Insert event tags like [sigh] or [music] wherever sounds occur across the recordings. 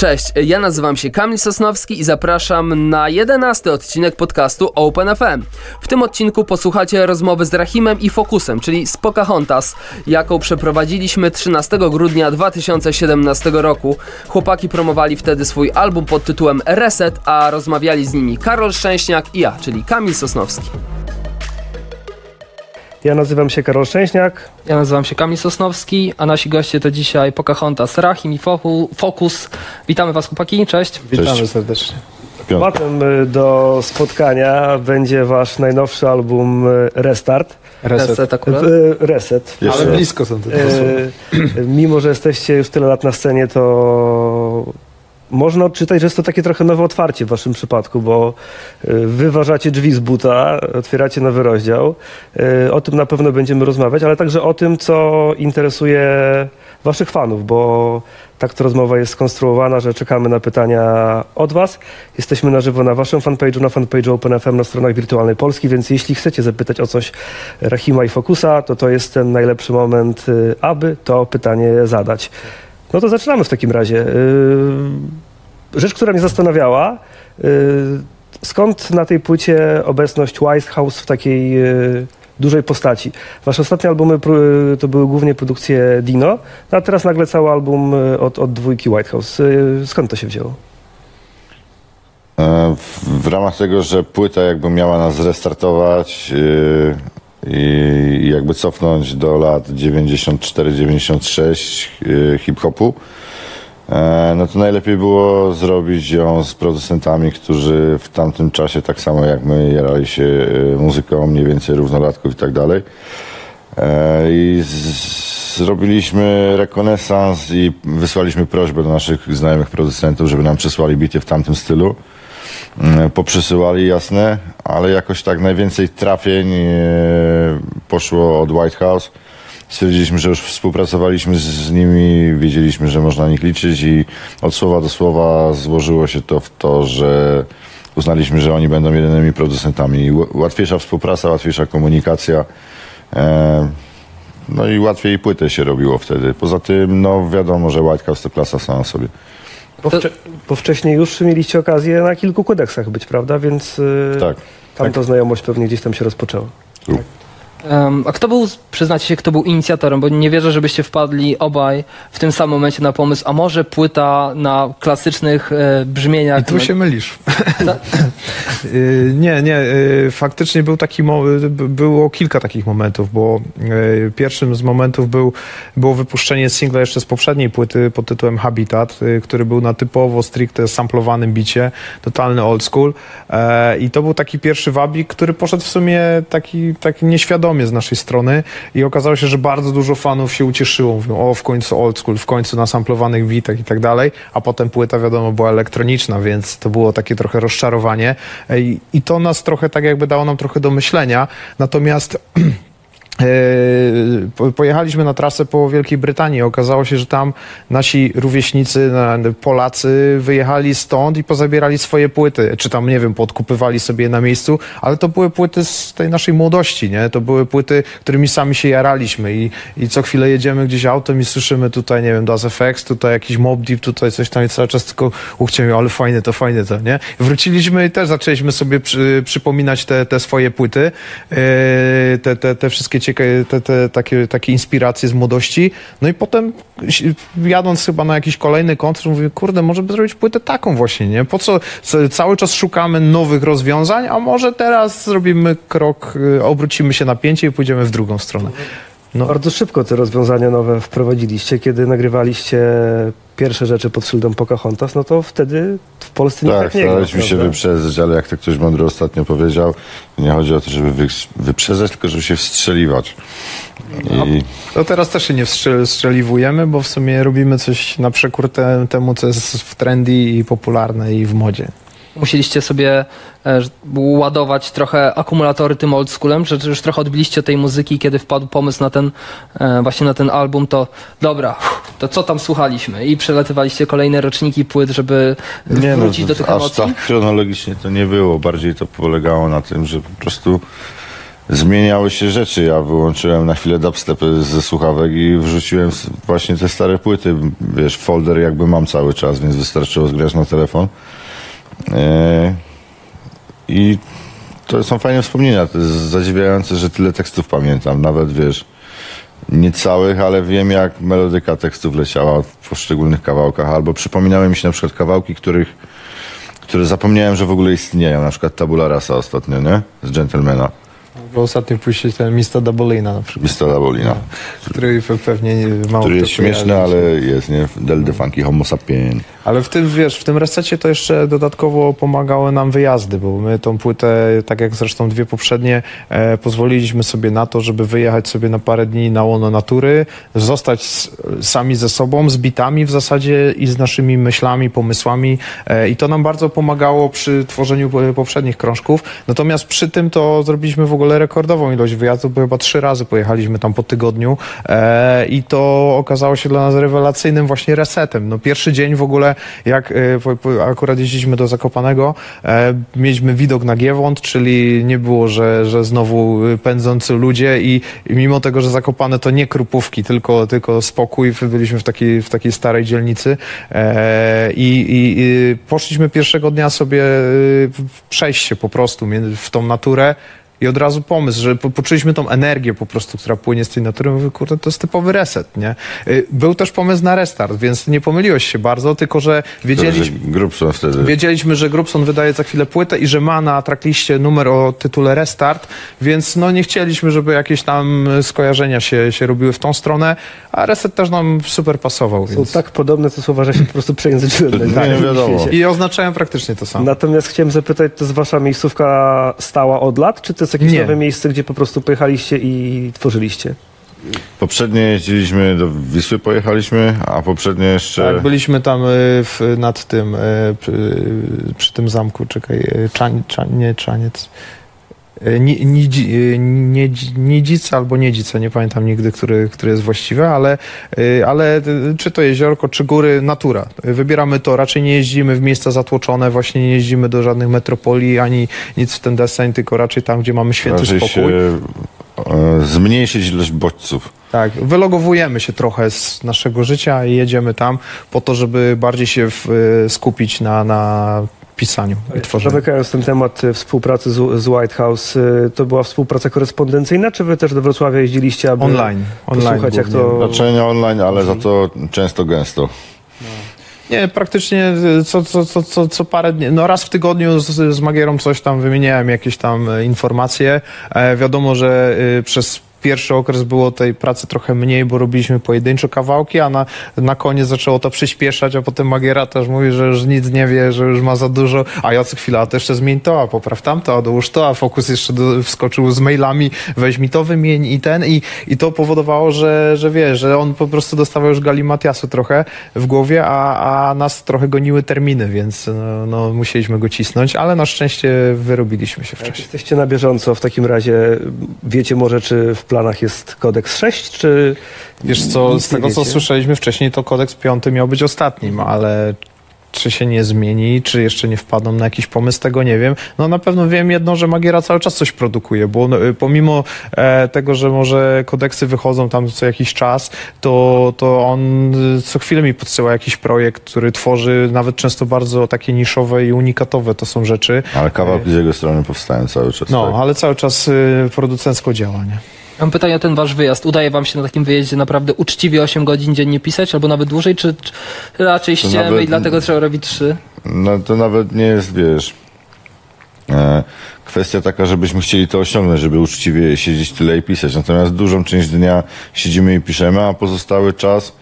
Cześć, ja nazywam się Kamil Sosnowski i zapraszam na jedenasty odcinek podcastu Open FM. W tym odcinku posłuchacie rozmowy z Rahimem i Fokusem, czyli z Pocahontas, jaką przeprowadziliśmy 13 grudnia 2017 roku. Chłopaki promowali wtedy swój album pod tytułem Reset, a rozmawiali z nimi Karol Szczęśniak i ja, czyli Kamil Sosnowski. Ja nazywam się Karol Szczęśniak. Ja nazywam się Kamil Sosnowski, a nasi goście to dzisiaj Pocahontas, Rahim i Fokus. Witamy Was chłopaki, cześć. Witamy serdecznie. Tematem y, do spotkania będzie Wasz najnowszy album y, Restart. Reset, Reset akurat. Reset. Ale blisko są te e, [clears throat] Mimo, że jesteście już tyle lat na scenie, to można odczytać, że jest to takie trochę nowe otwarcie w waszym przypadku, bo y, wyważacie drzwi z buta, otwieracie nowy rozdział. Y, o tym na pewno będziemy rozmawiać, ale także o tym, co interesuje waszych fanów, bo tak to rozmowa jest skonstruowana, że czekamy na pytania od was. Jesteśmy na żywo na waszym fanpage'u, na fanpage'u OpenFM, na stronach Wirtualnej Polski, więc jeśli chcecie zapytać o coś Rahima i Fokusa, to to jest ten najlepszy moment, y, aby to pytanie zadać. No to zaczynamy w takim razie. Yy, rzecz, która mnie zastanawiała, yy, skąd na tej płycie obecność White House w takiej yy, dużej postaci? Wasze ostatnie albumy to były głównie produkcje Dino, a teraz nagle cały album od, od dwójki White House. Skąd to się wzięło? E, w, ramach tego, że płyta jakby miała nas zrestartować, i jakby cofnąć do lat 94-96 y, hip-hopu, e, no to najlepiej było zrobić ją z producentami, którzy w tamtym czasie, tak samo jak my, jarali się y, muzyką, mniej więcej równolatków i tak dalej. E, I zrobiliśmy rekonesans i wysłaliśmy prośbę do naszych znajomych producentów, żeby nam przysłali bity w tamtym stylu. Mm, poprzysyłali, jasne, ale jakoś tak najwięcej trafień e, poszło od White House. Stwierdziliśmy, że już współpracowaliśmy z nimi, wiedzieliśmy, że można na nich liczyć i od słowa do słowa złożyło się to w to, że uznaliśmy, że oni będą jedynymi producentami. Łatwiejsza współpraca, łatwiejsza komunikacja. E, no i łatwiej płytę się robiło wtedy. Poza tym, no wiadomo, że White House to klasa sama sobie. Bo, wcze bo, wcześniej już mieliście okazję na kilku kodeksach być, prawda? Więc y, tak. tamta tak. znajomość pewnie gdzieś tam się rozpoczęła. Tak. Um, a kto był, przyznacie się, kto był inicjatorem? Bo nie wierzę, żebyście wpadli obaj w tym samym momencie na pomysł, a może płyta na klasycznych e, brzmieniach. I tu się mylisz. [laughs] Y, nie, nie, y, faktycznie był taki, było kilka takich momentów, bo y, pierwszym z momentów był, było wypuszczenie singla jeszcze z poprzedniej płyty pod tytułem Habitat, który był na typowo stricte samplowanym bicie, totalny old school e, i to był taki pierwszy wabik, który poszedł w sumie taki, taki nieświadomy świadomie z naszej strony i okazało się, że bardzo dużo fanów się ucieszyło. Mówią, o, w końcu old school, w końcu na samplowanych bitach i tak dalej, a potem płyta, wiadomo, była elektroniczna, więc to było takie trochę rozczarowanie i, i to nas trochę tak jakby dało nam trochę do myślenia. Natomiast [clears throat] pojechaliśmy na trasę po Wielkiej Brytanii. Okazało się, że tam nasi rówieśnicy, Polacy wyjechali stąd i pozabierali swoje płyty. Czy tam, nie wiem, podkupywali sobie na miejscu, ale to były płyty z tej naszej młodości, nie? To były płyty, którymi sami się jaraliśmy i, i co chwilę jedziemy gdzieś autem i słyszymy tutaj, nie wiem, Das FX, tutaj jakiś Mob Deep, tutaj coś tam i cały czas tylko uchciemy, ale fajne to, fajne to, nie? Wróciliśmy i też zaczęliśmy sobie przy, przypominać te, te swoje płyty, e, te, te, te wszystkie ciekawe, te, te, takie, takie inspiracje z młodości. No i potem jadąc chyba na jakiś kolejny koncert, mówię, kurde, może by zrobić płytę taką właśnie, nie? Po co cały czas szukamy nowych rozwiązań, a może teraz zrobimy krok, y, obrócimy się na pięcie i pójdziemy w drugą stronę. No. Bardzo szybko te rozwiązania nowe wprowadziliście. Kiedy nagrywaliście pierwsze rzeczy pod szyldem Pocahontas, no to wtedy w Polsce tak, tak nie Tak, staraliśmy się wyprzedzać, ale jak to ktoś mądry ostatnio powiedział, nie chodzi o to, żeby wy, wyprzedzać, tylko żeby się wstrzeliwać. No, I... To teraz też się nie wstrzeliwujemy, bo w sumie robimy coś na przekór te, temu, co jest w trendy i popularne i w modzie musieliście sobie ładować trochę akumulatory tym oldschoolem, że już trochę odbiliście tej muzyki, kiedy wpadł pomysł na ten, e, właśnie na ten album, to dobra, to co tam słuchaliśmy? I przelatywaliście kolejne roczniki płyt, żeby nie no, wrócić no, do tych aż emocji? tak chronologicznie to nie było, bardziej to polegało na tym, że po prostu zmieniały się rzeczy. Ja wyłączyłem na chwilę dubstepy ze słuchawek i wrzuciłem właśnie te stare płyty. Wiesz, folder jakby mam cały czas, więc wystarczyło zgrać na telefon. E, I to są fajne wspomnienia. To jest zadziwiające, że tyle tekstów pamiętam. Nawet wiesz, nie całych, ale wiem jak melodyka tekstów leciała w poszczególnych kawałkach. Albo przypominały mi się na przykład kawałki, których, które zapomniałem, że w ogóle istnieją. Na przykład Tabula Rasa ostatnio, nie? Z Gentlemana. Bo ostatnio puścić ten Mista Dabolina na przykład, Mista Bolina. który pe- pewnie nie, mało Który jest śmieszny, ale jest, nie? Del de Funky Homo sapien. Ale w tym, wiesz, w tym resecie to jeszcze dodatkowo pomagały nam wyjazdy, bo my tą płytę, tak jak zresztą dwie poprzednie, e, pozwoliliśmy sobie na to, żeby wyjechać sobie na parę dni na łono natury, zostać s- sami ze sobą, z bitami w zasadzie i z naszymi myślami, pomysłami e, i to nam bardzo pomagało przy tworzeniu po- poprzednich krążków. Natomiast przy tym to zrobiliśmy w ogóle rekordową ilość wyjazdów, bo chyba trzy razy pojechaliśmy tam po tygodniu e, i to okazało się dla nas rewelacyjnym właśnie resetem. No pierwszy dzień w ogóle, jak e, akurat jeździliśmy do Zakopanego, e, mieliśmy widok na Giewont, czyli nie było, że, że znowu pędzący ludzie i, i mimo tego, że Zakopane to nie krupówki, tylko, tylko spokój, byliśmy w takiej, w takiej starej dzielnicy e, i, i, poszliśmy pierwszego dnia sobie e, przejść się po prostu w tą naturę i od razu pomysł, że po, poczuliśmy tą energię po prostu, która płynie z tej natury. Mówię, kurde, to jest typowy reset, nie? Y, Był też pomysł na restart, więc nie pomyliłeś się bardzo, tylko że wiedzieliśmy, Grubson wtedy. Wiedzieliśmy, że Grubson wydaje za chwilę płytę i że ma na trackliście numer o tytule Restart, więc no nie chcieliśmy, żeby jakieś tam skojarzenia się, się robiły w tą stronę, a Reset też nam super pasował, Są więc... tak podobne te słowa, że się po prostu przejęzyczyłem. [laughs] Nie w wiadomo. I oznaczają praktycznie to samo. Natomiast chciałem zapytać, to jest wasza miejscówka stała od lat, czy to jest jakieś Nie. nowe miejsce, gdzie po prostu pojechaliście i tworzyliście? Poprzednie jeździliśmy do Wisły, pojechaliśmy, a poprzednie jeszcze... Tak, byliśmy tam y, w, nad tym, y, przy, przy tym zamku, czekaj, y, Czań, Czań, nie Czaniec. Niedzica albo Niedzica, nie pamiętam nigdy, który, który jest właściwy, ale, y, ale czy to jeziorko, czy góry, natura. Wybieramy to, raczej nie jeździmy w miejsca zatłoczone, właśnie nie jeździmy do żadnych metropolii, ani nic w ten deseń, tylko raczej tam, gdzie mamy święty Raczej spokój. się e, zmniejszyć ilość bodźców. Tak, wylogowujemy się trochę z naszego życia i jedziemy tam po to, żeby bardziej się w, skupić na, na pisaniu i tworzeniu. Zamykając ten temat y, współpracy z, z White House, y, to była współpraca korespondencyjna, czy wy też do Wrocławia jeździliście, aby Online. online posłuchać, jak to... Znaczy nie online, ale za to często gęsto. Nie, praktycznie y, co, co, co, co, co parę dni, no raz w tygodniu z, z Magierą coś tam wymieniałem, jakieś tam e, informacje. E, wiadomo, że y, przez pierwszy okres było tej pracy trochę mniej, bo robiliśmy pojedynczo kawałki, a na, na koniec zaczęło to przyspieszać, a potem Magiera też mówi, że już nic nie wie, że już ma za dużo, a ja co chwila, a to jeszcze zmień to, a popraw tamto, a dołóż to, a Fokus jeszcze do, wskoczył z mailami, weź mi to, wymień i ten. I, i to powodowało, że, że wie, że on po prostu dostawał już galimatiasu trochę w głowie, a, a nas trochę goniły terminy, więc no, no, musieliśmy go cisnąć, ale na szczęście wyrobiliśmy się Jak wcześniej. jesteście na bieżąco, w takim razie wiecie może, czy w planach jest kodeks 6, czy... Wiesz co, z tego co słyszeliśmy wcześniej, to kodeks piąty miał być ostatnim, ale czy się nie zmieni, czy jeszcze nie wpadną na jakiś pomysł, tego nie wiem. No na pewno wiem jedno, że Magiera cały czas coś produkuje, bo no, y, pomimo e, tego, że może kodeksy wychodzą tam co jakiś czas, to, to on y, co chwilę mi podsyła jakiś projekt, który tworzy nawet często bardzo takie niszowe i unikatowe to są rzeczy. Ale kawałki z jego strony powstają cały czas. No, tak. ale cały czas y, producencko działa, nie? Mam pytanie o ten wasz wyjazd. Udaje wam się na takim wyjeździe naprawdę uczciwie 8 godzin dziennie pisać, albo nawet dłużej, czy, czy raczej ściemy nawet- i dlatego trzeba robić 3? No to nawet nie jest, wiesz, e, kwestia taka, żebyśmy chcieli to osiągnąć, żeby uczciwie siedzieć tyle i pisać. Natomiast dużą część dnia siedzimy i piszemy, a pozostały czas,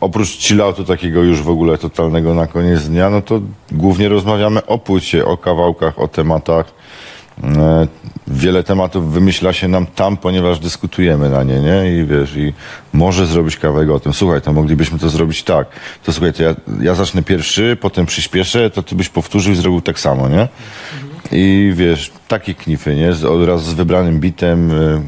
oprócz chilloutu takiego już w ogóle totalnego na koniec dnia, no to głównie rozmawiamy o płycie, o kawałkach, o tematach. E, Wiele tematów wymyśla się nam tam, ponieważ dyskutujemy na nie, nie? I wiesz, i może zrobić kawałek o tym. Słuchaj, to moglibyśmy to zrobić tak. To słuchaj, to ja, ja zacznę pierwszy, potem przyspieszę, to ty byś powtórzył i zrobił tak samo, nie? I wiesz, takie knify, nie? Z, od razu z wybranym bitem y,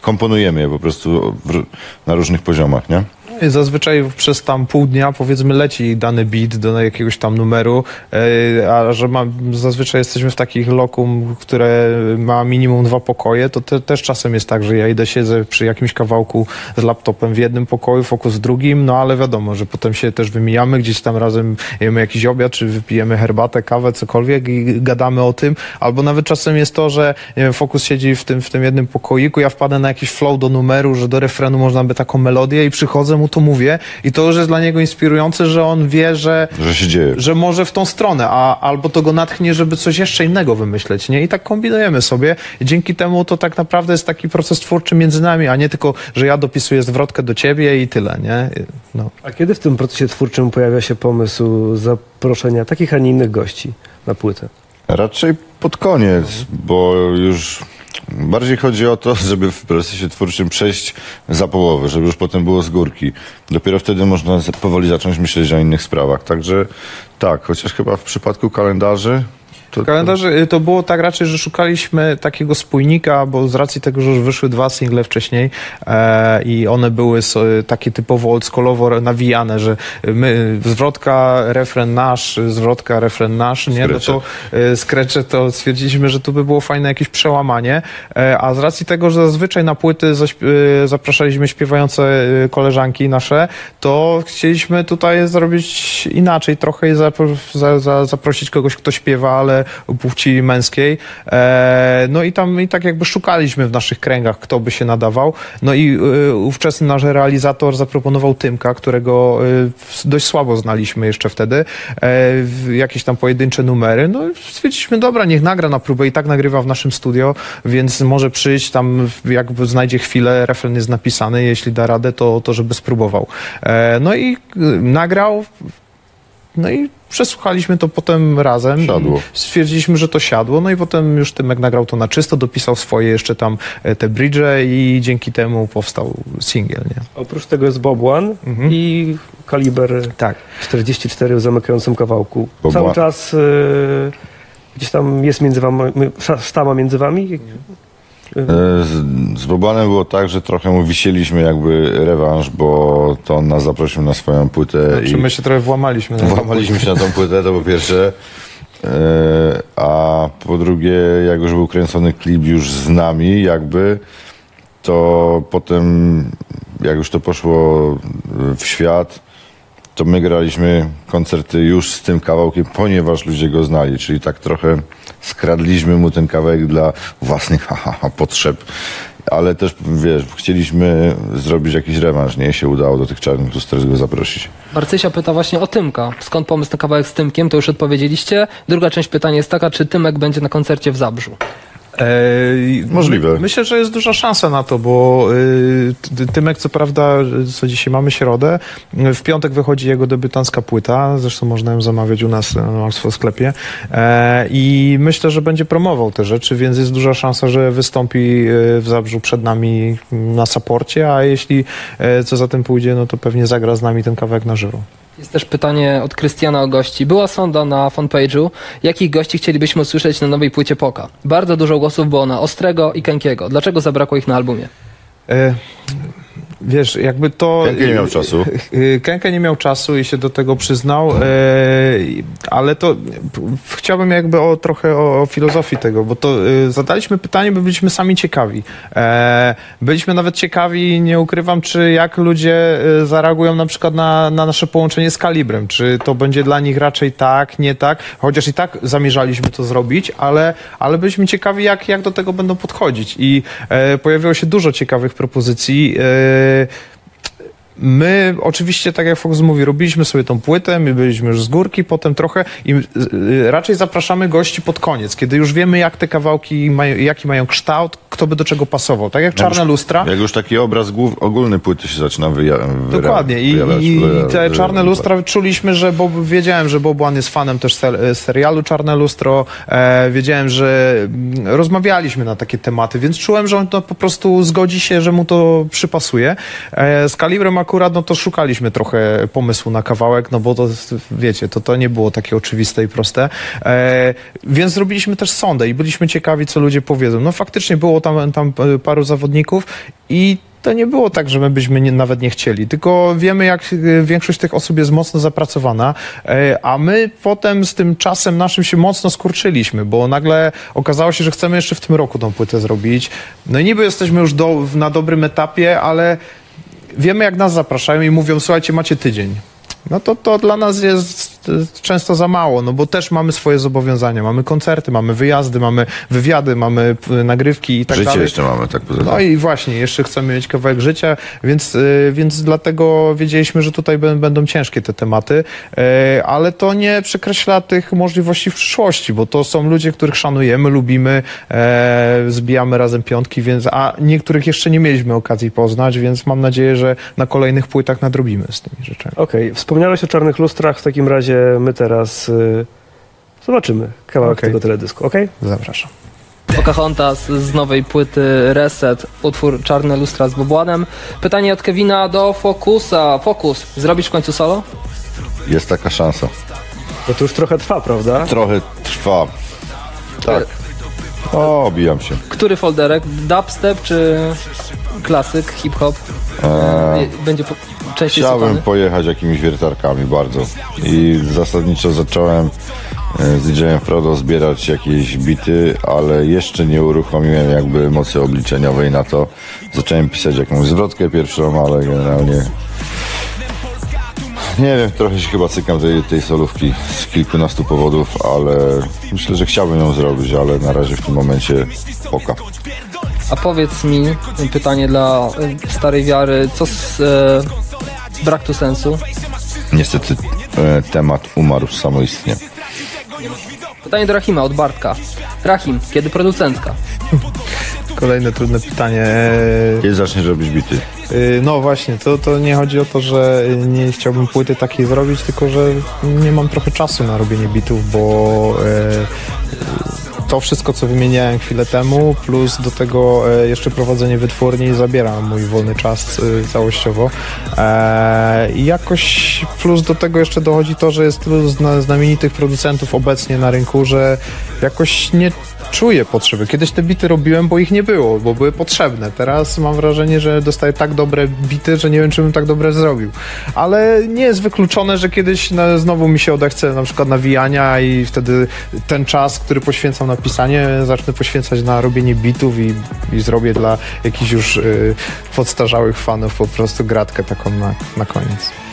komponujemy je po prostu w, na różnych poziomach, nie? Zazwyczaj przez tam pół dnia powiedzmy leci dany beat do jakiegoś tam numeru, e, a że ma, zazwyczaj jesteśmy w takich lokum, które ma minimum dwa pokoje, to te, też czasem jest tak, że ja idę siedzę przy jakimś kawałku z laptopem w jednym pokoju, fokus w drugim, no ale wiadomo, że potem się też wymijamy, gdzieś tam razem jemy jakiś obiad, czy wypijemy herbatę, kawę, cokolwiek i gadamy o tym, albo nawet czasem jest to, że wiem, fokus siedzi w tym, w tym jednym pokoiku, ja wpadę na jakiś flow do numeru, że do refrenu można by taką melodię i przychodzę mu to mówię i to już jest dla niego inspirujące, że on wie, że Że się dzieje. że może w tą stronę, a albo to go natchnie, żeby coś jeszcze innego wymyśleć, nie? I tak kombinujemy sobie. I dzięki temu to tak naprawdę jest taki proces twórczy między nami, a nie tylko, że ja dopisuję zwrotkę do ciebie i tyle, nie? No. A kiedy w tym procesie twórczym pojawia się pomysł zaproszenia takich, a nie innych gości na płytę? Raczej pod koniec, bo już bardziej chodzi o to, [laughs] żeby w procesie twórczym przejść za połowę, żeby już potem było z górki. Dopiero wtedy można powoli zacząć myśleć o innych sprawach. Także tak, chociaż chyba w przypadku kalendarzy to, W kalendarzu y, to było tak raczej, że szukaliśmy takiego spójnika, bo z racji tego, że już wyszły dwa single wcześniej e, i one były so, takie typowo oldschoolowo nawijane, że my, zwrotka, refren nasz, zwrotka, refren nasz, nie? No to e, skrecze, to stwierdziliśmy, że tu by było fajne jakieś przełamanie, e, a z racji tego, że zazwyczaj na płyty e, zapraszaliśmy śpiewające koleżanki nasze, to chcieliśmy tutaj zrobić inaczej trochę i zapro- za, za, zaprosić kogoś, kto śpiewa, ale płci męskiej. E, no i tam i tak jakby szukaliśmy w naszych kręgach, kto by się nadawał. No i y, ówczesny nasz realizator zaproponował Tymka, którego y, dość słabo znaliśmy jeszcze wtedy. E, jakieś tam pojedyncze numery. No i stwierdziliśmy, dobra, niech nagra na próbę i tak nagrywa w naszym studio, więc może przyjść tam, jakby znajdzie chwilę, refren jest napisany, jeśli da radę, to, to żeby spróbował. E, no i nagrał, no i przesłuchaliśmy to potem razem. Siadło. Stwierdziliśmy, że to siadło, no i potem już Tymek nagrał to na czysto, dopisał swoje jeszcze tam e, te bridge i dzięki temu powstał singiel, nie? Oprócz tego jest Bob One i kaliber Tak. 44 w zamykającym kawałku. Bob Cały One. czas y, gdzieś tam jest między wami, sztama między wami? E, Z, z Bobanem było tak, że trochę mu wisieliśmy jakby rewanż, bo to on nas zaprosił na swoją płytę Znaczy i my się trochę włamaliśmy. na- włamaliśmy się na tą płytę, to po pierwsze. E, A po drugie, jak już był kręcony klip już z nami jakby, to potem jak już to poszło w świat, to my graliśmy koncerty już z tym kawałkiem, ponieważ ludzie go znali, czyli tak trochę skradliśmy mu ten kawałek dla własnych [laughs] ha, ha, ha, potrzeb, ale też, wiesz, chcieliśmy zrobić jakiś rewanż, nie się udało do tych czarnych luster go zaprosić. Marcysia pyta właśnie o Tymka. Skąd pomysł na kawałek z Tymkiem? To już odpowiedzieliście. Druga część pytania jest taka, czy Tymek będzie na koncercie w Zabrzu? Eee, Możliwe. my- Myślę, że jest duża szansa na to, bo y, Ty- Tymek, co prawda, co dzisiaj mamy środę, w piątek wychodzi jego debiutancka płyta, zresztą można ją zamawiać u nas na w sklepie e, i myślę, że będzie promował te rzeczy, więc jest duża szansa, że wystąpi y, w Zabrzu przed nami na saporcie, a jeśli e, co za tym pójdzie, no to pewnie zagra z nami ten kawałek na żywo. Jest też pytanie od Krystiana o gości. Była sonda na fanpage'u. Jakich gości chcielibyśmy usłyszeć na nowej płycie Poka? Bardzo dużo głosów było na Ostrego i Kękiego. Dlaczego zabrakło ich na albumie? E, Wiesz, jakby to... Kękę nie miał czasu. [laughs] Kękę nie miał czasu i się do tego przyznał, e, ale to chciałbym jakby o, trochę o, o filozofii tego, bo to y, zadaliśmy pytanie, bo byliśmy sami ciekawi. E, Byliśmy nawet ciekawi, nie ukrywam, czy jak ludzie zareagują na przykład na, na nasze połączenie z kalibrem, czy to będzie dla nich raczej tak, nie tak, chociaż i tak zamierzaliśmy to zrobić, ale, ale byliśmy ciekawi, jak, jak do tego będą podchodzić i e, pojawiło się dużo ciekawych propozycji. My oczywiście, tak jak Fox mówi, robiliśmy sobie tą płytę, my byliśmy już z górki, potem trochę i y, y, raczej zapraszamy gości pod koniec, kiedy już wiemy, jak te kawałki mają, jaki mają kształt, kto by do czego pasował. Tak jak Czarne już- Lustra. Jak już taki obraz głów, ogólny płyty się zaczyna wyja- wyra- Dokładnie. I, wyjawiać, i, wyja- i te czarne lustra czuliśmy, że Bob, wiedziałem, że Bob One jest fanem też ser, serialu Czarne Lustro. E, wiedziałem, że mm, rozmawialiśmy na takie tematy, więc czułem, że on to po prostu zgodzi się, że mu to przypasuje. E, z Kalibrem akurat, no to szukaliśmy trochę pomysłu na kawałek, no bo to, wiecie, to, to nie było takie oczywiste i proste. E, więc zrobiliśmy też sondę i byliśmy ciekawi, co ludzie powiedzą. No faktycznie było tam, tam e, paru zawodników i to nie było tak, że my byśmy nie, nawet nie chcieli, tylko wiemy, jak y, większość tych osób jest mocno zapracowana, e, a my potem z tym czasem naszym się mocno skurczyliśmy, bo nagle okazało się, że chcemy jeszcze w tym roku tą płytę zrobić. No i niby jesteśmy już do, na dobrym etapie, ale wiemy, jak nas zapraszają i mówią, słuchajcie, macie tydzień. No to, to dla nas jest e, często za mało, no bo też mamy swoje zobowiązania. Mamy koncerty, mamy wyjazdy, mamy wywiady, mamy p- nagrywki i tak Życie dalej. jeszcze mamy, tak poza No i właśnie, jeszcze chcemy mieć kawałek życia, więc, y, więc dlatego wiedzieliśmy, że tutaj bę- będą ciężkie te tematy, ale to nie przekreśla tych możliwości w przyszłości, bo to są ludzie, których szanujemy, lubimy, zbijamy razem piątki, więc, a niektórych jeszcze nie mieliśmy okazji poznać, więc mam nadzieję, że na kolejnych płytach nadrobimy z tymi rzeczami. Okej, wspomniałeś o czarnych lustrach, w takim razie my teraz y, zobaczymy kawałek Okej. tego teledysku, okej? Zapraszam. Pocahontas z nowej płyty Reset, utwór Czarne Lustra z Bobłanem. Pytanie od Kevina do Fokusa. Fokus, zrobisz w końcu solo? Jest taka szansa. Bo to już trochę trwa, prawda? Trochę trwa. Tak. O, obijam się. Który folderek? Dubstep czy klasyk, hip-hop? Będzie po, Chciałbym słuchany? pojechać jakimiś wiertarkami bardzo. I zasadniczo zacząłem e, z DJ-em Frodo zbierać jakieś bity, ale jeszcze nie uruchomiłem jakby mocy obliczeniowej na to. Zacząłem pisać jakąś zwrotkę pierwszą, ale generalnie nie wiem, trochę się chyba cykam tej, tej solówki z kilkunastu powodów, ale myślę, że chciałbym ją zrobić, ale na razie w tym momencie poka. A powiedz mi, pytanie dla y, starej wiary, co z e, brak tu sensu? Niestety e, temat umarł samoistnie. Pytanie do Rahima od Bartka. Rahim, kiedy producencka? [laughs] Kolejne trudne pytanie. E, Kiedy zaczniesz robić bity? Y, No właśnie, to, to nie chodzi o to, że nie chciałbym płyty takiej zrobić, tylko że nie mam trochę czasu na robienie bitów, bo e, to wszystko, co wymieniałem chwilę temu, plus do tego e, jeszcze prowadzenie wytwórni zabiera mój wolny czas całościowo. E, I jakoś plus do tego jeszcze dochodzi to, że jest tylu zna, znamienitych producentów obecnie na rynku, że jakoś nie czuję potrzeby. Kiedyś te bity robiłem, bo ich nie było, bo były potrzebne. Teraz mam wrażenie, że dostaję tak dobre bity, że nie wiem, czy bym tak dobre zrobił. Ale nie jest wykluczone, że kiedyś znowu mi się odechce na przykład nawijania i wtedy ten czas, który poświęcam na pisanie, zacznę poświęcać na robienie bitów i, i zrobię dla jakichś już y, podstarzałych fanów po prostu gratkę taką na, na koniec.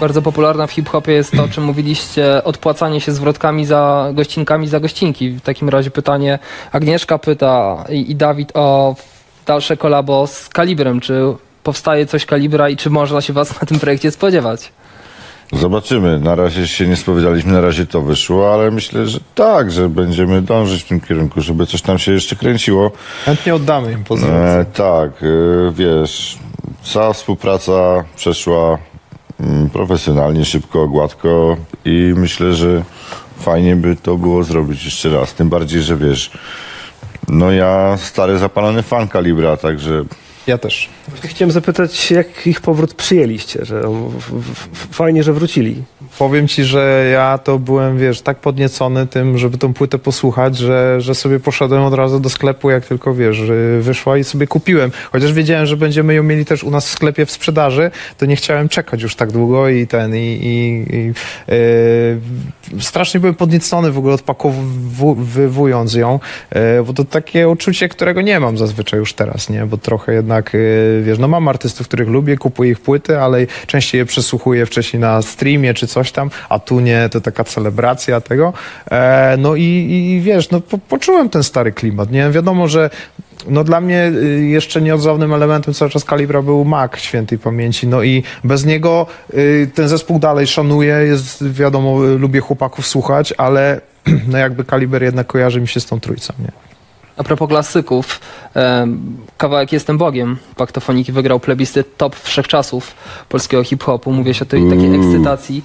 Bardzo popularna w hip-hopie jest to, o czym mówiliście, odpłacanie się zwrotkami za gościnkami za gościnki. W takim razie pytanie Agnieszka pyta i, i Dawid o dalsze kolabo z Kalibrem. Czy powstaje coś Kalibra i czy można się was na tym projekcie spodziewać? Zobaczymy. Na razie się nie spowiedzieliśmy, na razie to wyszło, ale myślę, że tak, że będziemy dążyć w tym kierunku, żeby coś tam się jeszcze kręciło. Chętnie oddamy im pozdrowienia. E, tak, e, wiesz, cała współpraca przeszła profesjonalnie, szybko, gładko i myślę, że fajnie by to było zrobić jeszcze raz. Tym bardziej, że wiesz, no ja stary zapalony fan Kalibra, także Ja też. Chciałem zapytać, jak ich powrót przyjęliście, że fajnie, że wrócili. Powiem ci, że ja to byłem, wiesz, tak podniecony tym, żeby tą płytę posłuchać, że, że sobie poszedłem od razu do sklepu, jak tylko, wiesz, że wyszła i sobie kupiłem. Chociaż wiedziałem, że będziemy ją mieli też u nas w sklepie w sprzedaży, to nie chciałem czekać już tak długo i ten, i, i, i yy, strasznie byłem podniecony w ogóle odpakowywując ją, yy, bo to takie uczucie, którego nie mam zazwyczaj już teraz, nie? Bo trochę jednak, yy, wiesz, no mam artystów, których lubię, kupuję ich płyty, ale częściej je przesłuchuję wcześniej na streamie czy coś tam, a tu nie, to taka celebracja tego. E, no i, i wiesz, no po, poczułem ten stary klimat, nie? Wiadomo, że no dla mnie y, jeszcze nieodzownym elementem cały czas Kalibra był Mac świętej pamięci, no i bez niego y, ten zespół dalej szanuję, jest wiadomo, y, lubię chłopaków słuchać, ale [clears throat] no jakby Kaliber jednak kojarzy mi się z tą trójcą, nie? A propos klasyków, kawałek Jestem Bogiem Paktofoniki wygrał plebiscyt top wszechczasów polskiego hip-hopu. Mówię się o tej takiej ekscytacji.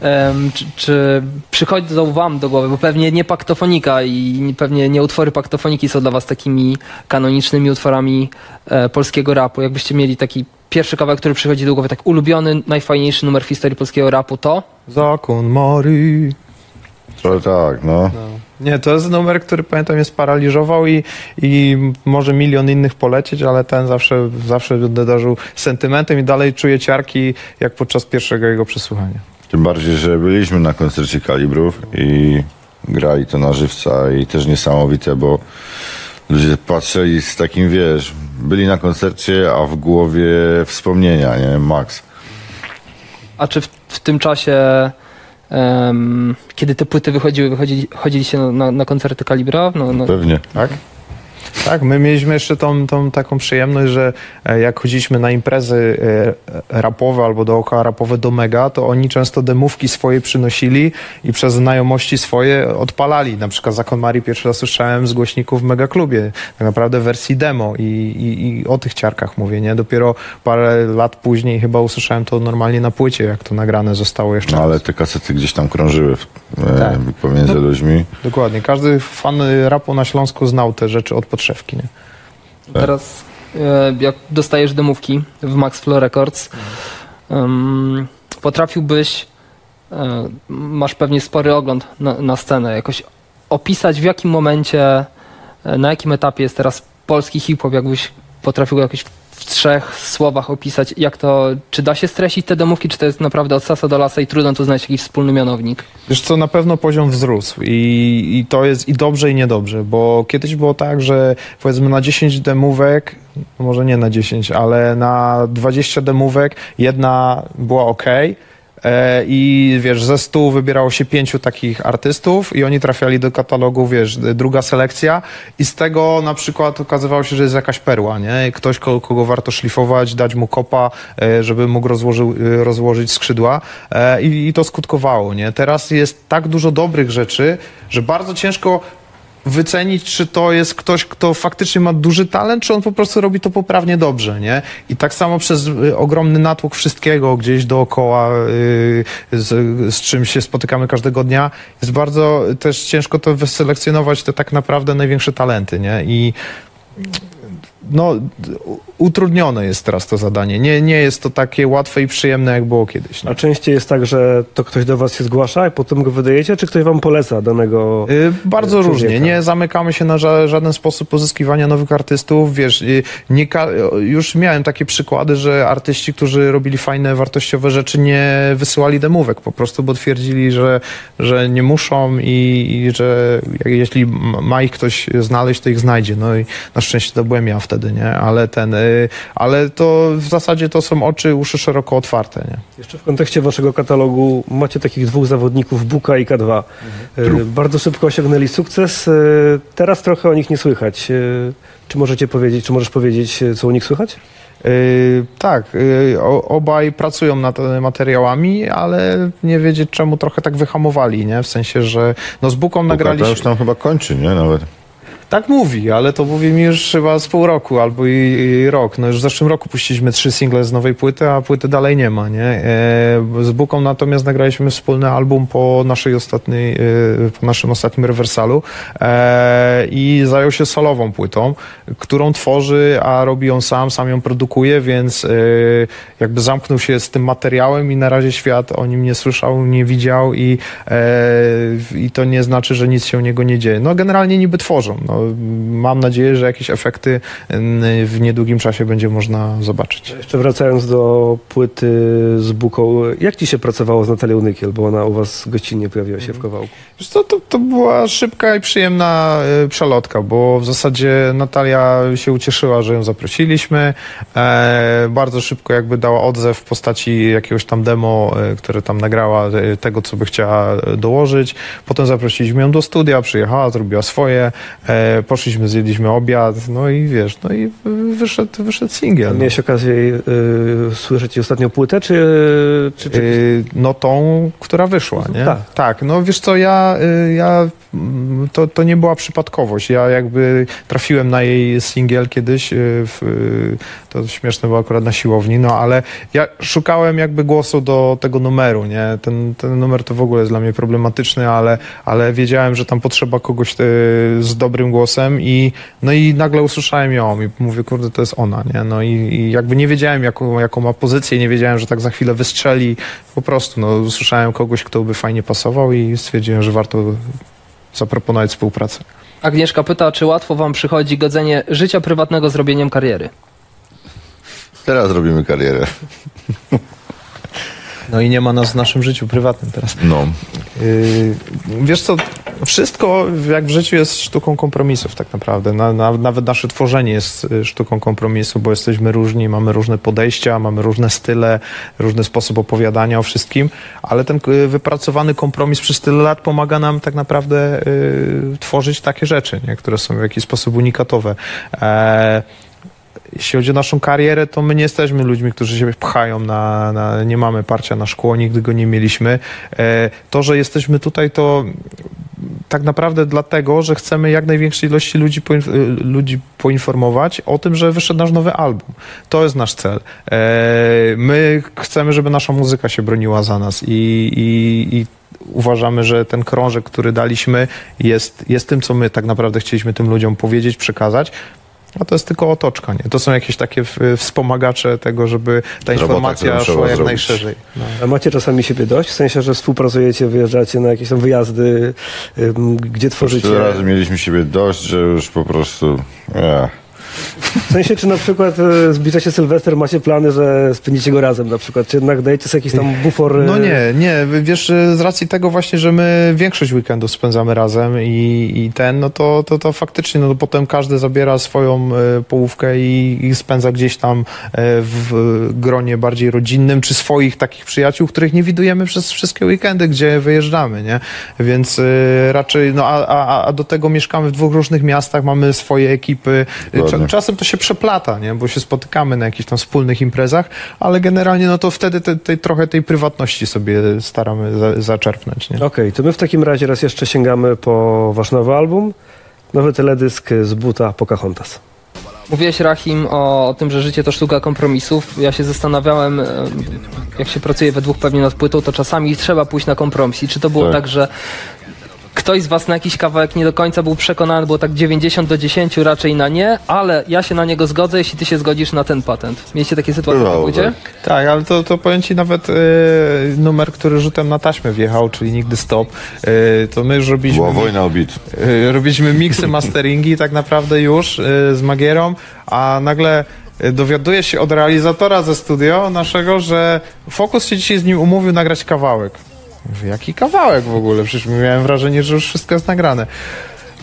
Em, czy, czy przychodzą wam do głowy, bo pewnie nie Paktofonika i nie- pewnie nie utwory Paktofoniki są dla was takimi kanonicznymi utworami e, polskiego rapu. Jakbyście mieli taki pierwszy kawałek, który przychodzi do głowy, tak ulubiony, najfajniejszy numer w historii polskiego rapu, to? Zakon Mary. trochę tak, no. Nie, to jest numer, który pamiętam mnie sparaliżował i, i może milion innych polecieć, ale ten zawsze, zawsze będę darzył sentymentem i dalej czuję ciarki jak podczas pierwszego jego przesłuchania. Tym bardziej, że byliśmy na koncercie Kalibrów i grali to na żywca i też niesamowite, bo ludzie patrzyli z takim, wiesz, byli na koncercie, a w głowie wspomnienia, nie? Max. A czy w, w tym czasie, em, kiedy te płyty wychodziły, wychodzili, chodziliście na, na, na koncerty Kalibra? No, no, Pewnie. Tak? Tak, my mieliśmy jeszcze tą, tą taką przyjemność, że e, jak chodziliśmy na imprezy e, rapowe albo dookoła rapowe do Mega, to oni często demówki swoje przynosili i przez znajomości swoje odpalali. Na przykład Zakon Marii pierwszy raz słyszałem z głośników w Mega Klubie, tak naprawdę w wersji demo i, i, i o tych ciarkach mówię, nie? Dopiero parę lat później chyba usłyszałem to normalnie na płycie, jak to nagrane zostało jeszcze No ale te kasety gdzieś tam krążyły e, Tak. pomiędzy ludźmi. Dokładnie, każdy fan rapu na Śląsku znał te rzeczy od podszewki, nie? Teraz e, jak dostajesz demówki w Max Flow Records, potrafiłbyś, e, masz pewnie spory ogląd na, na scenę, jakoś opisać w jakim momencie, e, na jakim etapie jest teraz polski hip-hop, jakbyś potrafił jakoś w trzech słowach opisać, jak to, czy da się streścić te demówki, czy to jest naprawdę od sasa do lasa i trudno tu znaleźć jakiś wspólny mianownik? Wiesz co, na pewno poziom wzrósł i, i to jest i dobrze i niedobrze, bo kiedyś było tak, że powiedzmy na 10 demówek, może nie na 10, ale na 20 demówek jedna była ok. E, I wiesz, ze stu wybierało się pięciu takich artystów i oni trafiali do katalogu, wiesz, druga selekcja i z tego na przykład okazywało się, że jest jakaś perła, nie? Ktoś, ko- kogo warto szlifować, dać mu kopa, e, żeby mógł rozłożył, e, rozłożyć skrzydła i, i to skutkowało, nie? Teraz jest tak dużo dobrych rzeczy, że bardzo ciężko wycenić, czy to jest ktoś, kto faktycznie ma duży talent, czy on po prostu robi to poprawnie dobrze, nie? I tak samo przez y, ogromny natłok wszystkiego gdzieś dookoła, y, z, z czym się spotykamy każdego dnia, jest bardzo też ciężko to wyselekcjonować te tak naprawdę największe talenty, nie? I no, utrudnione jest teraz to zadanie. Nie, nie jest to takie łatwe i przyjemne, jak było kiedyś. nie? A częściej jest tak, że to ktoś do was się zgłasza i potem go wydajecie, czy ktoś wam poleca danego... Y, Bardzo człowieka. różnie. Nie zamykamy się na ża- żaden sposób pozyskiwania nowych artystów. Wiesz, y, nie ka- już miałem takie przykłady, że artyści, którzy robili fajne, wartościowe rzeczy, nie wysyłali demówek po prostu, bo twierdzili, że, że nie muszą i, i że jeśli ma ich ktoś znaleźć, to ich znajdzie. No i na szczęście to byłem ja wtedy, nie? Ale ten, y, ale to w zasadzie to są oczy, uszy szeroko otwarte, nie? Jeszcze w kontekście waszego katalogu macie takich dwóch zawodników, Buka i K2. E, Bardzo szybko osiągnęli sukces. E, Teraz trochę o nich nie słychać. Czy możecie powiedzieć, czy możesz powiedzieć, co u nich słychać? Yy, tak, yy, obaj pracują nad materiałami, ale nie wiedzieć czemu trochę tak wyhamowali, nie? W sensie, że no z Buką Bukata nagraliśmy... już tam chyba kończy, nie? Nawet. Tak mówi, ale to mówi mi już chyba z pół roku albo i, i rok. No już w zeszłym roku puściliśmy trzy single z nowej płyty, a płyty dalej nie ma, nie? E, z Buką natomiast nagraliśmy wspólny album po naszej ostatniej, e, po naszym ostatnim rewersalu e, i zajął się solową płytą, którą tworzy, a robi ją sam, sam ją produkuje, więc e, jakby zamknął się z tym materiałem i na razie świat o nim nie słyszał, nie widział i, e, i to nie znaczy, że nic się u niego nie dzieje. No generalnie niby tworzą. No, mam nadzieję, że jakieś efekty mm, w niedługim czasie będzie można zobaczyć. Jeszcze wracając do płyty z Buką, jak ci się pracowało z Natalią Nykiel, bo ona u was gościnnie pojawiła się w kawałku? Wiesz co, to, to była szybka i przyjemna e, przelotka, bo w zasadzie Natalia się ucieszyła, że ją zaprosiliśmy. E, bardzo szybko jakby dała odzew w postaci jakiegoś tam demo, e, które tam nagrała tego, co by chciała dołożyć. Potem zaprosiliśmy ją do studia, przyjechała, zrobiła swoje. E, poszliśmy, zjedliśmy obiad, no i wiesz, no i wyszedł, wyszedł singiel. No. Miałeś okazję y, słyszeć ostatnią płytę, czy... czy, czy... Y, No tą, która wyszła, nie? Tak. Tak, no wiesz co, ja, y, ja mm, to, to nie była przypadkowość. Ja jakby trafiłem na jej singiel kiedyś, y, w, y, to śmieszne było akurat na siłowni, no ale ja szukałem jakby głosu do tego numeru, nie? Ten, ten numer to w ogóle jest dla mnie problematyczny, ale, ale wiedziałem, że tam potrzeba kogoś z dobrym głosem i no i nagle usłyszałem ją i mówię, kurde, to jest ona, nie? No i, i jakby nie wiedziałem, jaką, jaką ma pozycję, nie wiedziałem, że tak za chwilę wystrzeli. Po prostu, no, usłyszałem kogoś, kto by fajnie pasował i stwierdziłem, że warto zaproponować współpracę. Agnieszka pyta, czy łatwo wam przychodzi godzenie życia prywatnego z robieniem kariery? Teraz robimy karierę. No i nie ma nas w naszym życiu prywatnym teraz. No. Yy, wiesz co, wszystko jak w życiu jest sztuką kompromisów tak naprawdę. Na, na, nawet nasze tworzenie jest y, sztuką kompromisu, bo jesteśmy różni, mamy różne podejścia, mamy różne style, różny sposób opowiadania o wszystkim, ale ten y, wypracowany kompromis przez tyle lat pomaga nam tak naprawdę y, tworzyć takie rzeczy, nie? które są w jakiś sposób unikatowe. E, jeśli chodzi o naszą karierę, to my nie jesteśmy ludźmi, którzy się pchają na, na nie mamy parcia na szkło, nigdy go nie mieliśmy. E, to, że jesteśmy tutaj, to tak naprawdę dlatego, że chcemy jak największej ilości ludzi, y, ludzi poinformować o tym, że wyszedł nasz nowy album. To jest nasz cel. E, my chcemy, żeby nasza muzyka się broniła za nas i, i, i uważamy, że ten krążek, który daliśmy, jest, jest tym, co my tak naprawdę chcieliśmy tym ludziom powiedzieć, przekazać. A to jest tylko otoczka, nie? To są jakieś takie wspomagacze tego, żeby ta Robota, informacja szła jak zrobić. najszerzej. No. A macie czasami siebie dość? W sensie, że współpracujecie, wyjeżdżacie na jakieś tam wyjazdy, gdzie tworzycie? Tyle razy mieliśmy siebie dość, że już po prostu... W sensie, czy na przykład e, zbliża się Sylwester, macie plany, że spędzicie go razem na przykład? Czy jednak dajecie sobie jakiś tam bufor? e, No nie, nie, wiesz, z racji tego właśnie, że my większość weekendów spędzamy razem i, i ten, no to, to, to faktycznie, no to potem każdy zabiera swoją e, połówkę i, i spędza gdzieś tam e, w gronie bardziej rodzinnym, czy swoich takich przyjaciół, których nie widujemy przez wszystkie weekendy, gdzie wyjeżdżamy, nie? Więc e, raczej, no a, a, a do tego mieszkamy w dwóch różnych miastach, mamy swoje ekipy. Dokładnie. Cza- Czasem to się przeplata, nie? Bo się spotykamy na jakichś tam wspólnych imprezach, ale generalnie no to wtedy te, tej trochę tej prywatności sobie staramy za, zaczerpnąć, nie? Okej, to my w takim razie raz jeszcze sięgamy po wasz nowy album. Nowy teledysk z buta Pocahontas. Mówiłeś, Rahim, o, o tym, że życie to sztuka kompromisów. Ja się zastanawiałem, em, jak się pracuje we dwóch pewnie nad płytą, to czasami trzeba pójść na kompromis. I czy to było tak, Tak. że ktoś z was na jakiś kawałek nie do końca był przekonany, było tak 90 do 10 raczej na nie, ale ja się na niego zgodzę, jeśli ty się zgodzisz na ten patent. Mieliście takie sytuacje w Bywało, płycie? tak. Tak, ale to, to powiem ci nawet e, numer, który rzutem na taśmę wjechał, czyli Nigdy Stop, e, to my już robiliśmy... Była wojna o bit. E, robiliśmy miksy, masteringi tak naprawdę już z Magierą, a nagle dowiaduje się od realizatora ze studio naszego, że Fokus się dzisiaj z nim umówił nagrać kawałek. Jaki kawałek w ogóle? Przecież miałem wrażenie, że już wszystko jest nagrane.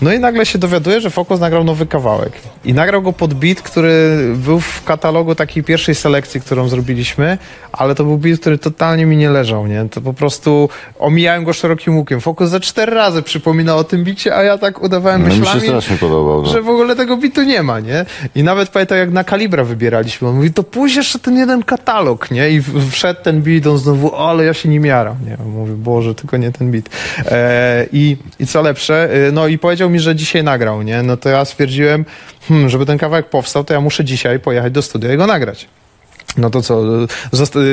No i nagle się dowiaduje, że Fokus nagrał nowy kawałek. I nagrał go pod beat, który był w katalogu takiej pierwszej selekcji, którą zrobiliśmy, ale to był beat, który totalnie mi nie leżał, nie? To po prostu omijałem go szerokim łukiem. Fokus za cztery razy przypominał o tym bicie, a ja tak udawałem No, mi się myślami, strasznie podobał. No. że w ogóle tego bitu nie ma, nie? I nawet pamiętam, jak na Kalibra wybieraliśmy, on mówi, to pójść jeszcze ten jeden katalog, nie? I wszedł ten beat, on znowu, ale ja się nim jaram, nie? Mówi, Boże, tylko nie ten beat. E, i, I co lepsze, e, no i powiedział mi, że dzisiaj nagrał, nie? No to ja stwierdziłem, hmm, żeby ten kawałek powstał, to ja muszę dzisiaj pojechać do studia i go nagrać. No to co,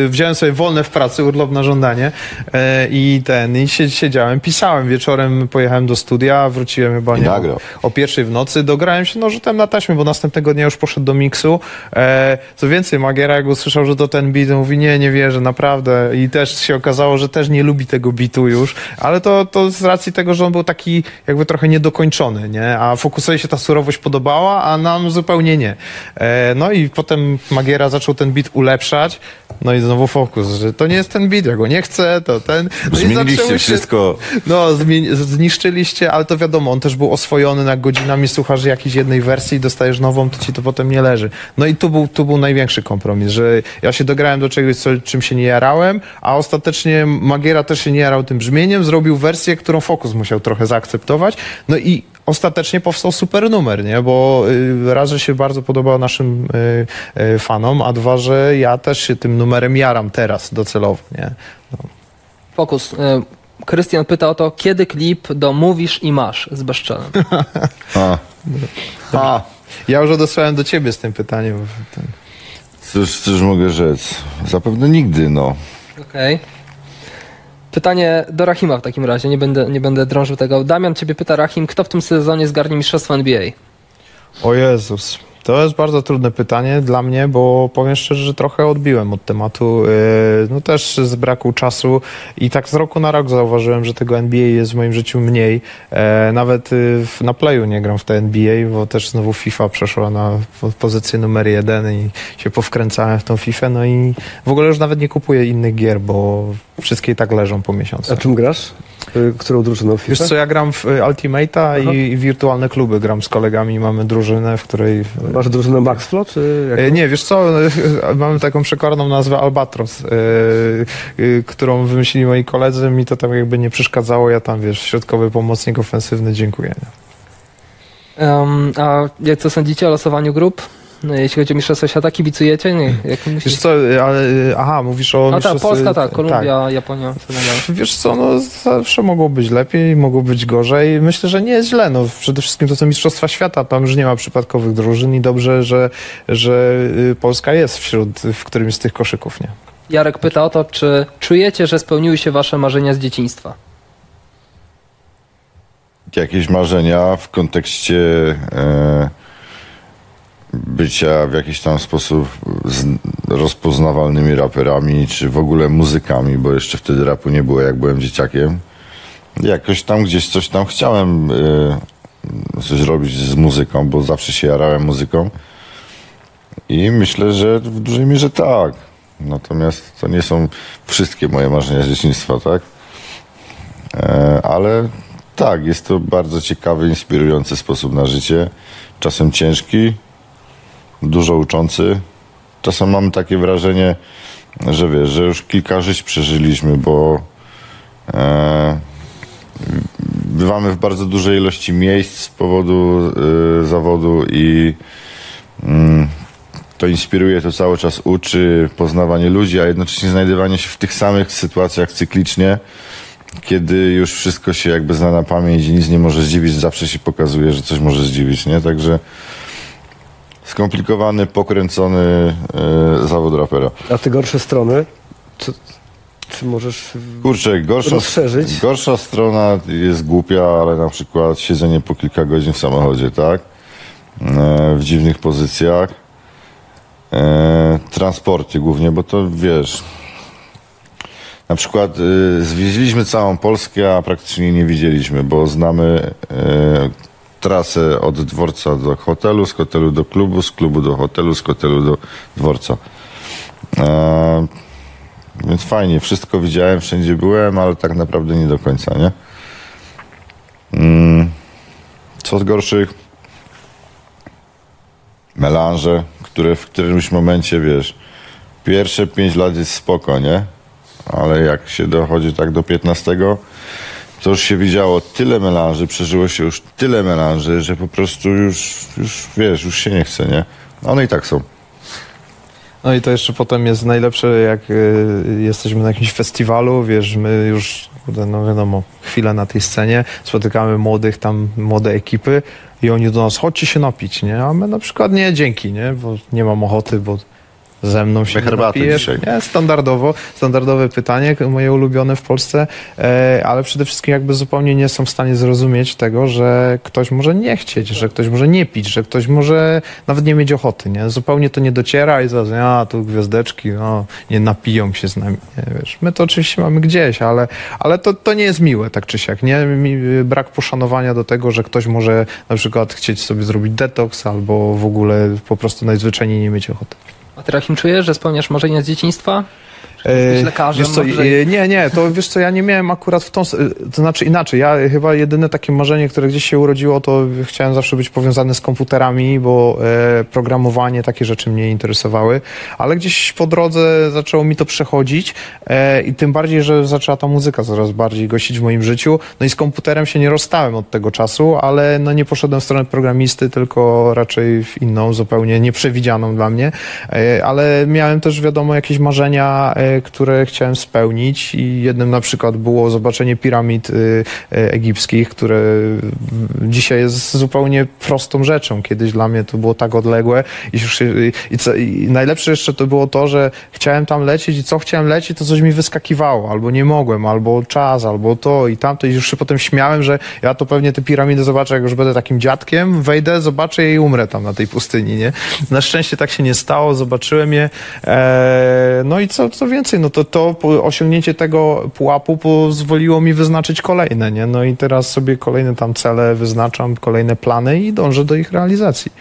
wziąłem sobie wolne w pracy, urlop na żądanie e, i ten, i sie- siedziałem, pisałem, wieczorem pojechałem do studia, wróciłem chyba nie, nagrał. o pierwszej w nocy, dograłem się, no rzutem na taśmę, bo następnego dnia już poszedł do miksu. E, co więcej, Magiera jak usłyszał, że to ten beat, mówi, nie, nie wierzę, naprawdę. I też się okazało, że też nie lubi tego bitu już, ale to, to z racji tego, że on był taki jakby trochę niedokończony, nie? A Fokusowi się ta surowość podobała, a nam zupełnie nie. E, no i potem Magiera zaczął ten beat ulepszać, no i znowu Fokus, że to nie jest ten beat, ja go nie chcę, to ten... No Zmieniliście się- wszystko. no, zmieni- zniszczyliście, ale to wiadomo, on też był oswojony, jak godzinami słuchasz jakiejś jednej wersji i dostajesz nową, to ci to potem nie leży. No i tu był, tu był największy kompromis, że ja się dograłem do czegoś, co, czym się nie jarałem, a ostatecznie Magiera też się nie jarał tym brzmieniem, zrobił wersję, którą Focus musiał trochę zaakceptować, no i ostatecznie powstał super numer, nie? Bo y, raz, że się bardzo podobał naszym y, y, fanom, a dwa, że ja też się tym numerem jaram teraz docelowo, nie? Fokus. e, Krystian pyta o to, kiedy klip do Mówisz i Masz z Bezczelem. [laughs] A. A. Ja już odesłałem do ciebie z tym pytaniem. Cóż, cóż mogę rzec? Zapewne nigdy, no. Okej. Pytanie do Rahima w takim razie, nie będę, nie będę drążył tego. Damian ciebie pyta, Rahim, kto w tym sezonie zgarnie mistrzostwo NBA? O Jezus. To jest bardzo trudne pytanie dla mnie, bo powiem szczerze, że trochę odbiłem od tematu. Yy, No też z braku czasu i tak z roku na rok zauważyłem, że tego NBA jest w moim życiu mniej. E, Nawet y, w- na playu nie gram w te NBA, bo też znowu FIFA przeszła na po- pozycję numer jeden i się powkręcałem w tą FIFA. No i w ogóle już nawet nie kupuję innych gier, bo wszystkie i tak leżą po miesiącu. A czym grasz? Y, Którą drużyną w Wiesz FIFA? co, ja gram w y, Ultimate'a i, i wirtualne kluby. Gram z kolegami, mamy drużynę, w której Masz drużynę Maxflo, czy jak? E, Nie, wiesz co, [laughs] mamy taką przekorną nazwę Albatros, e, którą wymyślili moi koledzy, mi to tam jakby nie przeszkadzało, ja tam, wiesz, środkowy pomocnik ofensywny, dziękuję. Em, a jak co sądzicie o losowaniu grup? No, jeśli chodzi o Mistrzostwo Świata, kibicujecie? Nie, jak Wiesz myślicie? co, e, ale, e, aha, mówisz o No tak, mistrzostwie- Polska tak, Kolumbia, Japonia, Senegal. Wiesz co, no zawsze mogło być lepiej, mogło być gorzej. Myślę, że nie jest źle. No, przede wszystkim to są Mistrzostwa Świata, tam już nie ma przypadkowych drużyn i dobrze, że, że y, Polska jest wśród, w którymś z tych koszyków, nie? Jarek pyta o to, czy czujecie, że spełniły się wasze marzenia z dzieciństwa? jakieś marzenia w kontekście e, bycia w jakiś tam sposób rozpoznawalnymi raperami, czy w ogóle muzykami, bo jeszcze wtedy rapu nie było, jak byłem dzieciakiem. Jakoś tam gdzieś coś tam chciałem e, coś robić z muzyką, bo zawsze się jarałem muzyką. I myślę, że w dużej mierze tak. Natomiast to nie są wszystkie moje marzenia z dzieciństwa, tak? E, ale tak, jest to bardzo ciekawy, inspirujący sposób na życie. Czasem ciężki, dużo uczący. Czasem mam takie wrażenie, że wiesz, że już kilka żyć przeżyliśmy, bo e, bywamy w bardzo dużej ilości miejsc z powodu e, zawodu i mm, to inspiruje, to cały czas uczy poznawanie ludzi, a jednocześnie znajdywanie się w tych samych sytuacjach cyklicznie kiedy już wszystko się jakby zna na pamięć i nic nie może zdziwić, zawsze się pokazuje, że coś może zdziwić, nie? Także skomplikowany, pokręcony e, zawód rapera. A te gorsze strony? Co, czy możesz... Kurczę, gorsza, Rozszerzyć? gorsza strona jest głupia, ale na przykład siedzenie po kilka godzin w samochodzie, tak? E, w dziwnych pozycjach. E, transporty głównie, bo to wiesz... Na przykład y, zwieźliśmy całą Polskę, a praktycznie nie widzieliśmy, bo znamy e, trasę od dworca do hotelu, z hotelu do klubu, z klubu do hotelu, z hotelu do dworca. E, więc fajnie, wszystko widziałem, wszędzie byłem, ale tak naprawdę nie do końca, nie? Mm, co z gorszych? Melanże, które w którymś momencie, wiesz, pierwsze 5 lat jest spoko, nie? Ale jak się dochodzi tak do 15, to już się widziało tyle melanży, przeżyło się już tyle melanży, że po prostu już, już wiesz, już się nie chce, nie? One i tak są. No i to jeszcze potem jest najlepsze, jak y, jesteśmy na jakimś festiwalu, wiesz, my już, no wiadomo, chwilę na tej scenie, spotykamy młodych tam, młode ekipy i oni do nas, chodźcie się napić, nie? A my na przykład nie, dzięki, nie? Bo nie mam ochoty, bo ze mną się herbaty dzisiaj. Nie, standardowo, standardowe pytanie, moje ulubione w Polsce, e, ale przede wszystkim jakby zupełnie nie są w stanie zrozumieć tego, że ktoś może nie chcieć, że ktoś może nie pić, że ktoś może nawet nie mieć ochoty, nie? Zupełnie to nie dociera i zaraz, a tu gwiazdeczki, no, nie napiją się z nami, nie, wiesz. My to oczywiście mamy gdzieś, ale, ale to, to nie jest miłe, tak czy siak, nie? Brak poszanowania do tego, że ktoś może na przykład chcieć sobie zrobić detoks albo w ogóle po prostu najzwyczajniej nie mieć ochoty. Rahim, czujesz, że spełniasz marzenia z dzieciństwa? Jesteś lekarzem, Wiesz co, może- e, nie, nie, to wiesz co, ja nie miałem akurat w tą, e, to znaczy inaczej, ja chyba jedyne takie marzenie, które gdzieś się urodziło, to chciałem zawsze być powiązany z komputerami, bo e, programowanie, takie rzeczy mnie interesowały, ale gdzieś po drodze zaczęło mi to przechodzić i tym bardziej, że zaczęła ta muzyka coraz bardziej gościć w moim życiu, no i z komputerem się nie rozstałem od tego czasu, ale no nie poszedłem w stronę programisty, tylko raczej w inną, zupełnie nieprzewidzianą dla mnie, ale miałem też wiadomo jakieś marzenia, które chciałem spełnić i jednym na przykład było zobaczenie piramid y, y, egipskich, które y, dzisiaj jest zupełnie prostą rzeczą. Kiedyś dla mnie to było tak odległe i, już i, co, i najlepsze jeszcze to było to, że chciałem tam lecieć i co chciałem lecieć, to coś mi wyskakiwało, albo nie mogłem, albo czas, albo to i tamto i już się potem śmiałem, że ja to pewnie te piramidy zobaczę, jak już będę takim dziadkiem, wejdę, zobaczę je i umrę tam na tej pustyni, nie? Na szczęście tak się nie stało, zobaczyłem je. E, no i co, co więcej, no to, to osiągnięcie tego pułapu pozwoliło mi wyznaczyć kolejne, nie? No i teraz sobie kolejne tam cele wyznaczam, kolejne plany i dążę do ich realizacji.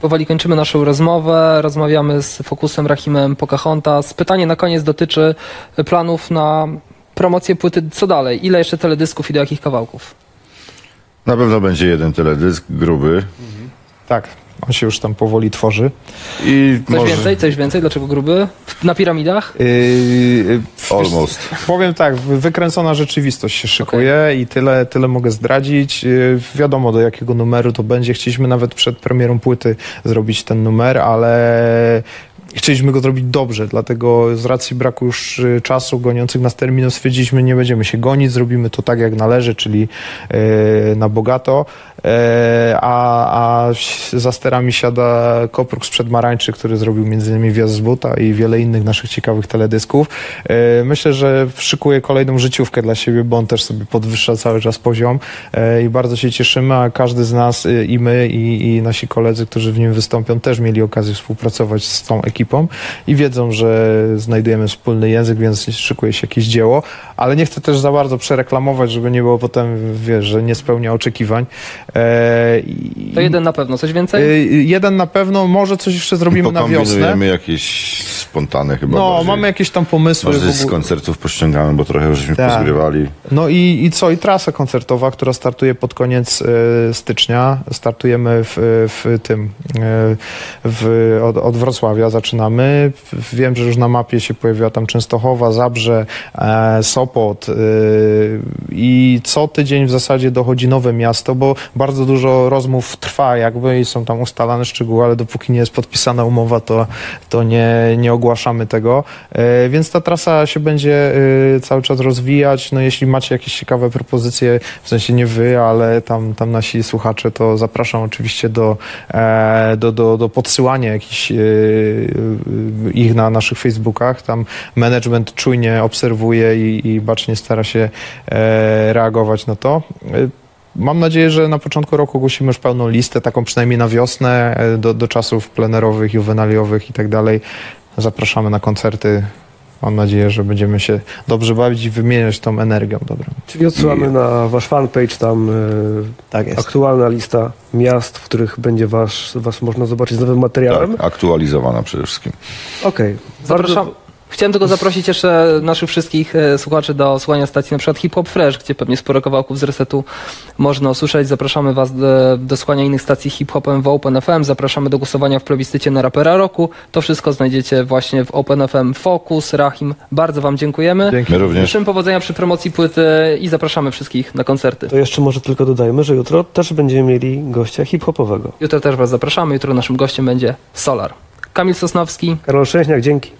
Powoli kończymy naszą rozmowę. Rozmawiamy z Fokusem Rahimem Pocahontas. Pytanie na koniec dotyczy planów na promocję płyty. Co dalej? Ile jeszcze teledysków i do jakich kawałków? Na pewno będzie jeden teledysk gruby Tak, on się już tam powoli tworzy. i Coś może więcej? Coś więcej? Dlaczego gruby? Na piramidach? Yy, almost. Powiem tak, wy- wykręcona rzeczywistość się szykuje i tyle, tyle mogę zdradzić. Yy, Wiadomo do jakiego numeru to będzie. Chcieliśmy nawet przed premierą płyty zrobić ten numer, ale chcieliśmy go zrobić dobrze, dlatego z racji braku już y, czasu goniących nas terminów stwierdziliśmy, nie będziemy się gonić, zrobimy to tak jak należy, czyli yy, na bogato. Yy, a, a za sterami siada Kopruk sprzed Marańczy, który zrobił innymi Wjazd z buta i wiele innych naszych ciekawych teledysków. E, Myślę, że szykuje kolejną życiówkę dla siebie, bo on też sobie podwyższa cały czas poziom e, i bardzo się cieszymy, a każdy z nas e, i my i, i nasi koledzy, którzy w nim wystąpią, też mieli okazję współpracować z tą ekipą i wiedzą, że znajdujemy wspólny język, więc szykuje się jakieś dzieło, ale nie chcę też za bardzo przereklamować, żeby nie było potem, wiesz, że nie spełnia oczekiwań. E, i- To jeden na pewno. Coś więcej? E, Jeden na pewno, może coś jeszcze zrobimy na wiosnę. Pokombinujemy jakieś spontane chyba No, bardziej. mamy jakieś tam pomysły. Może z koncertów pościągamy, bo trochę już żeśmy Tak. pozgrywali. No i, i co? I trasa koncertowa, która startuje pod koniec e, stycznia. Startujemy w, w tym, e, w, od, od Wrocławia zaczynamy. Wiem, że już na mapie się pojawiła tam Częstochowa, Zabrze, e, Sopot e, i co tydzień w zasadzie dochodzi nowe miasto, bo bardzo dużo rozmów trwa jakby i są tam ustalane szczegóły, ale dopóki nie jest podpisana umowa, to, to nie, nie ogłaszamy tego. E, więc ta trasa się będzie e, cały czas rozwijać. No jeśli macie jakieś ciekawe propozycje, w sensie nie wy, ale tam, tam nasi słuchacze, to zapraszam oczywiście do, e, do, do, do podsyłania jakichś ich na naszych Facebookach. Tam management czujnie obserwuje i, i bacznie stara się reagować na to. Mam nadzieję, że na początku roku ogłosimy już pełną listę, taką przynajmniej na wiosnę, e, do, do czasów plenerowych, juwenaliowych i tak dalej. Zapraszamy na koncerty. Mam nadzieję, że będziemy się dobrze bawić i wymieniać tą energią dobrą. Czyli odsyłamy na wasz fanpage, tam e, Tak jest. aktualna lista miast, w których będzie wasz, was można zobaczyć z nowym materiałem. Tak, aktualizowana przede wszystkim. Okej. Zapraszam. Chciałem tylko zaprosić jeszcze naszych wszystkich e, słuchaczy do słuchania stacji na przykład Hip Hop Fresh, gdzie pewnie sporo kawałków z resetu można usłyszeć. Zapraszamy Was do, do słuchania innych stacji hip hopem w Open FM. Zapraszamy do głosowania w plebiscycie na rapera roku. To wszystko znajdziecie właśnie w Open FM Focus, Rahim. Bardzo Wam dziękujemy. Dzięki. My również. Życzymy powodzenia przy promocji płyty i zapraszamy wszystkich na koncerty. To jeszcze może tylko dodajmy, że jutro też będziemy mieli gościa hip-hopowego. Jutro też Was zapraszamy. Jutro naszym gościem będzie Solar. Kamil Sosnowski. Karol Szczęśniak, dzięki.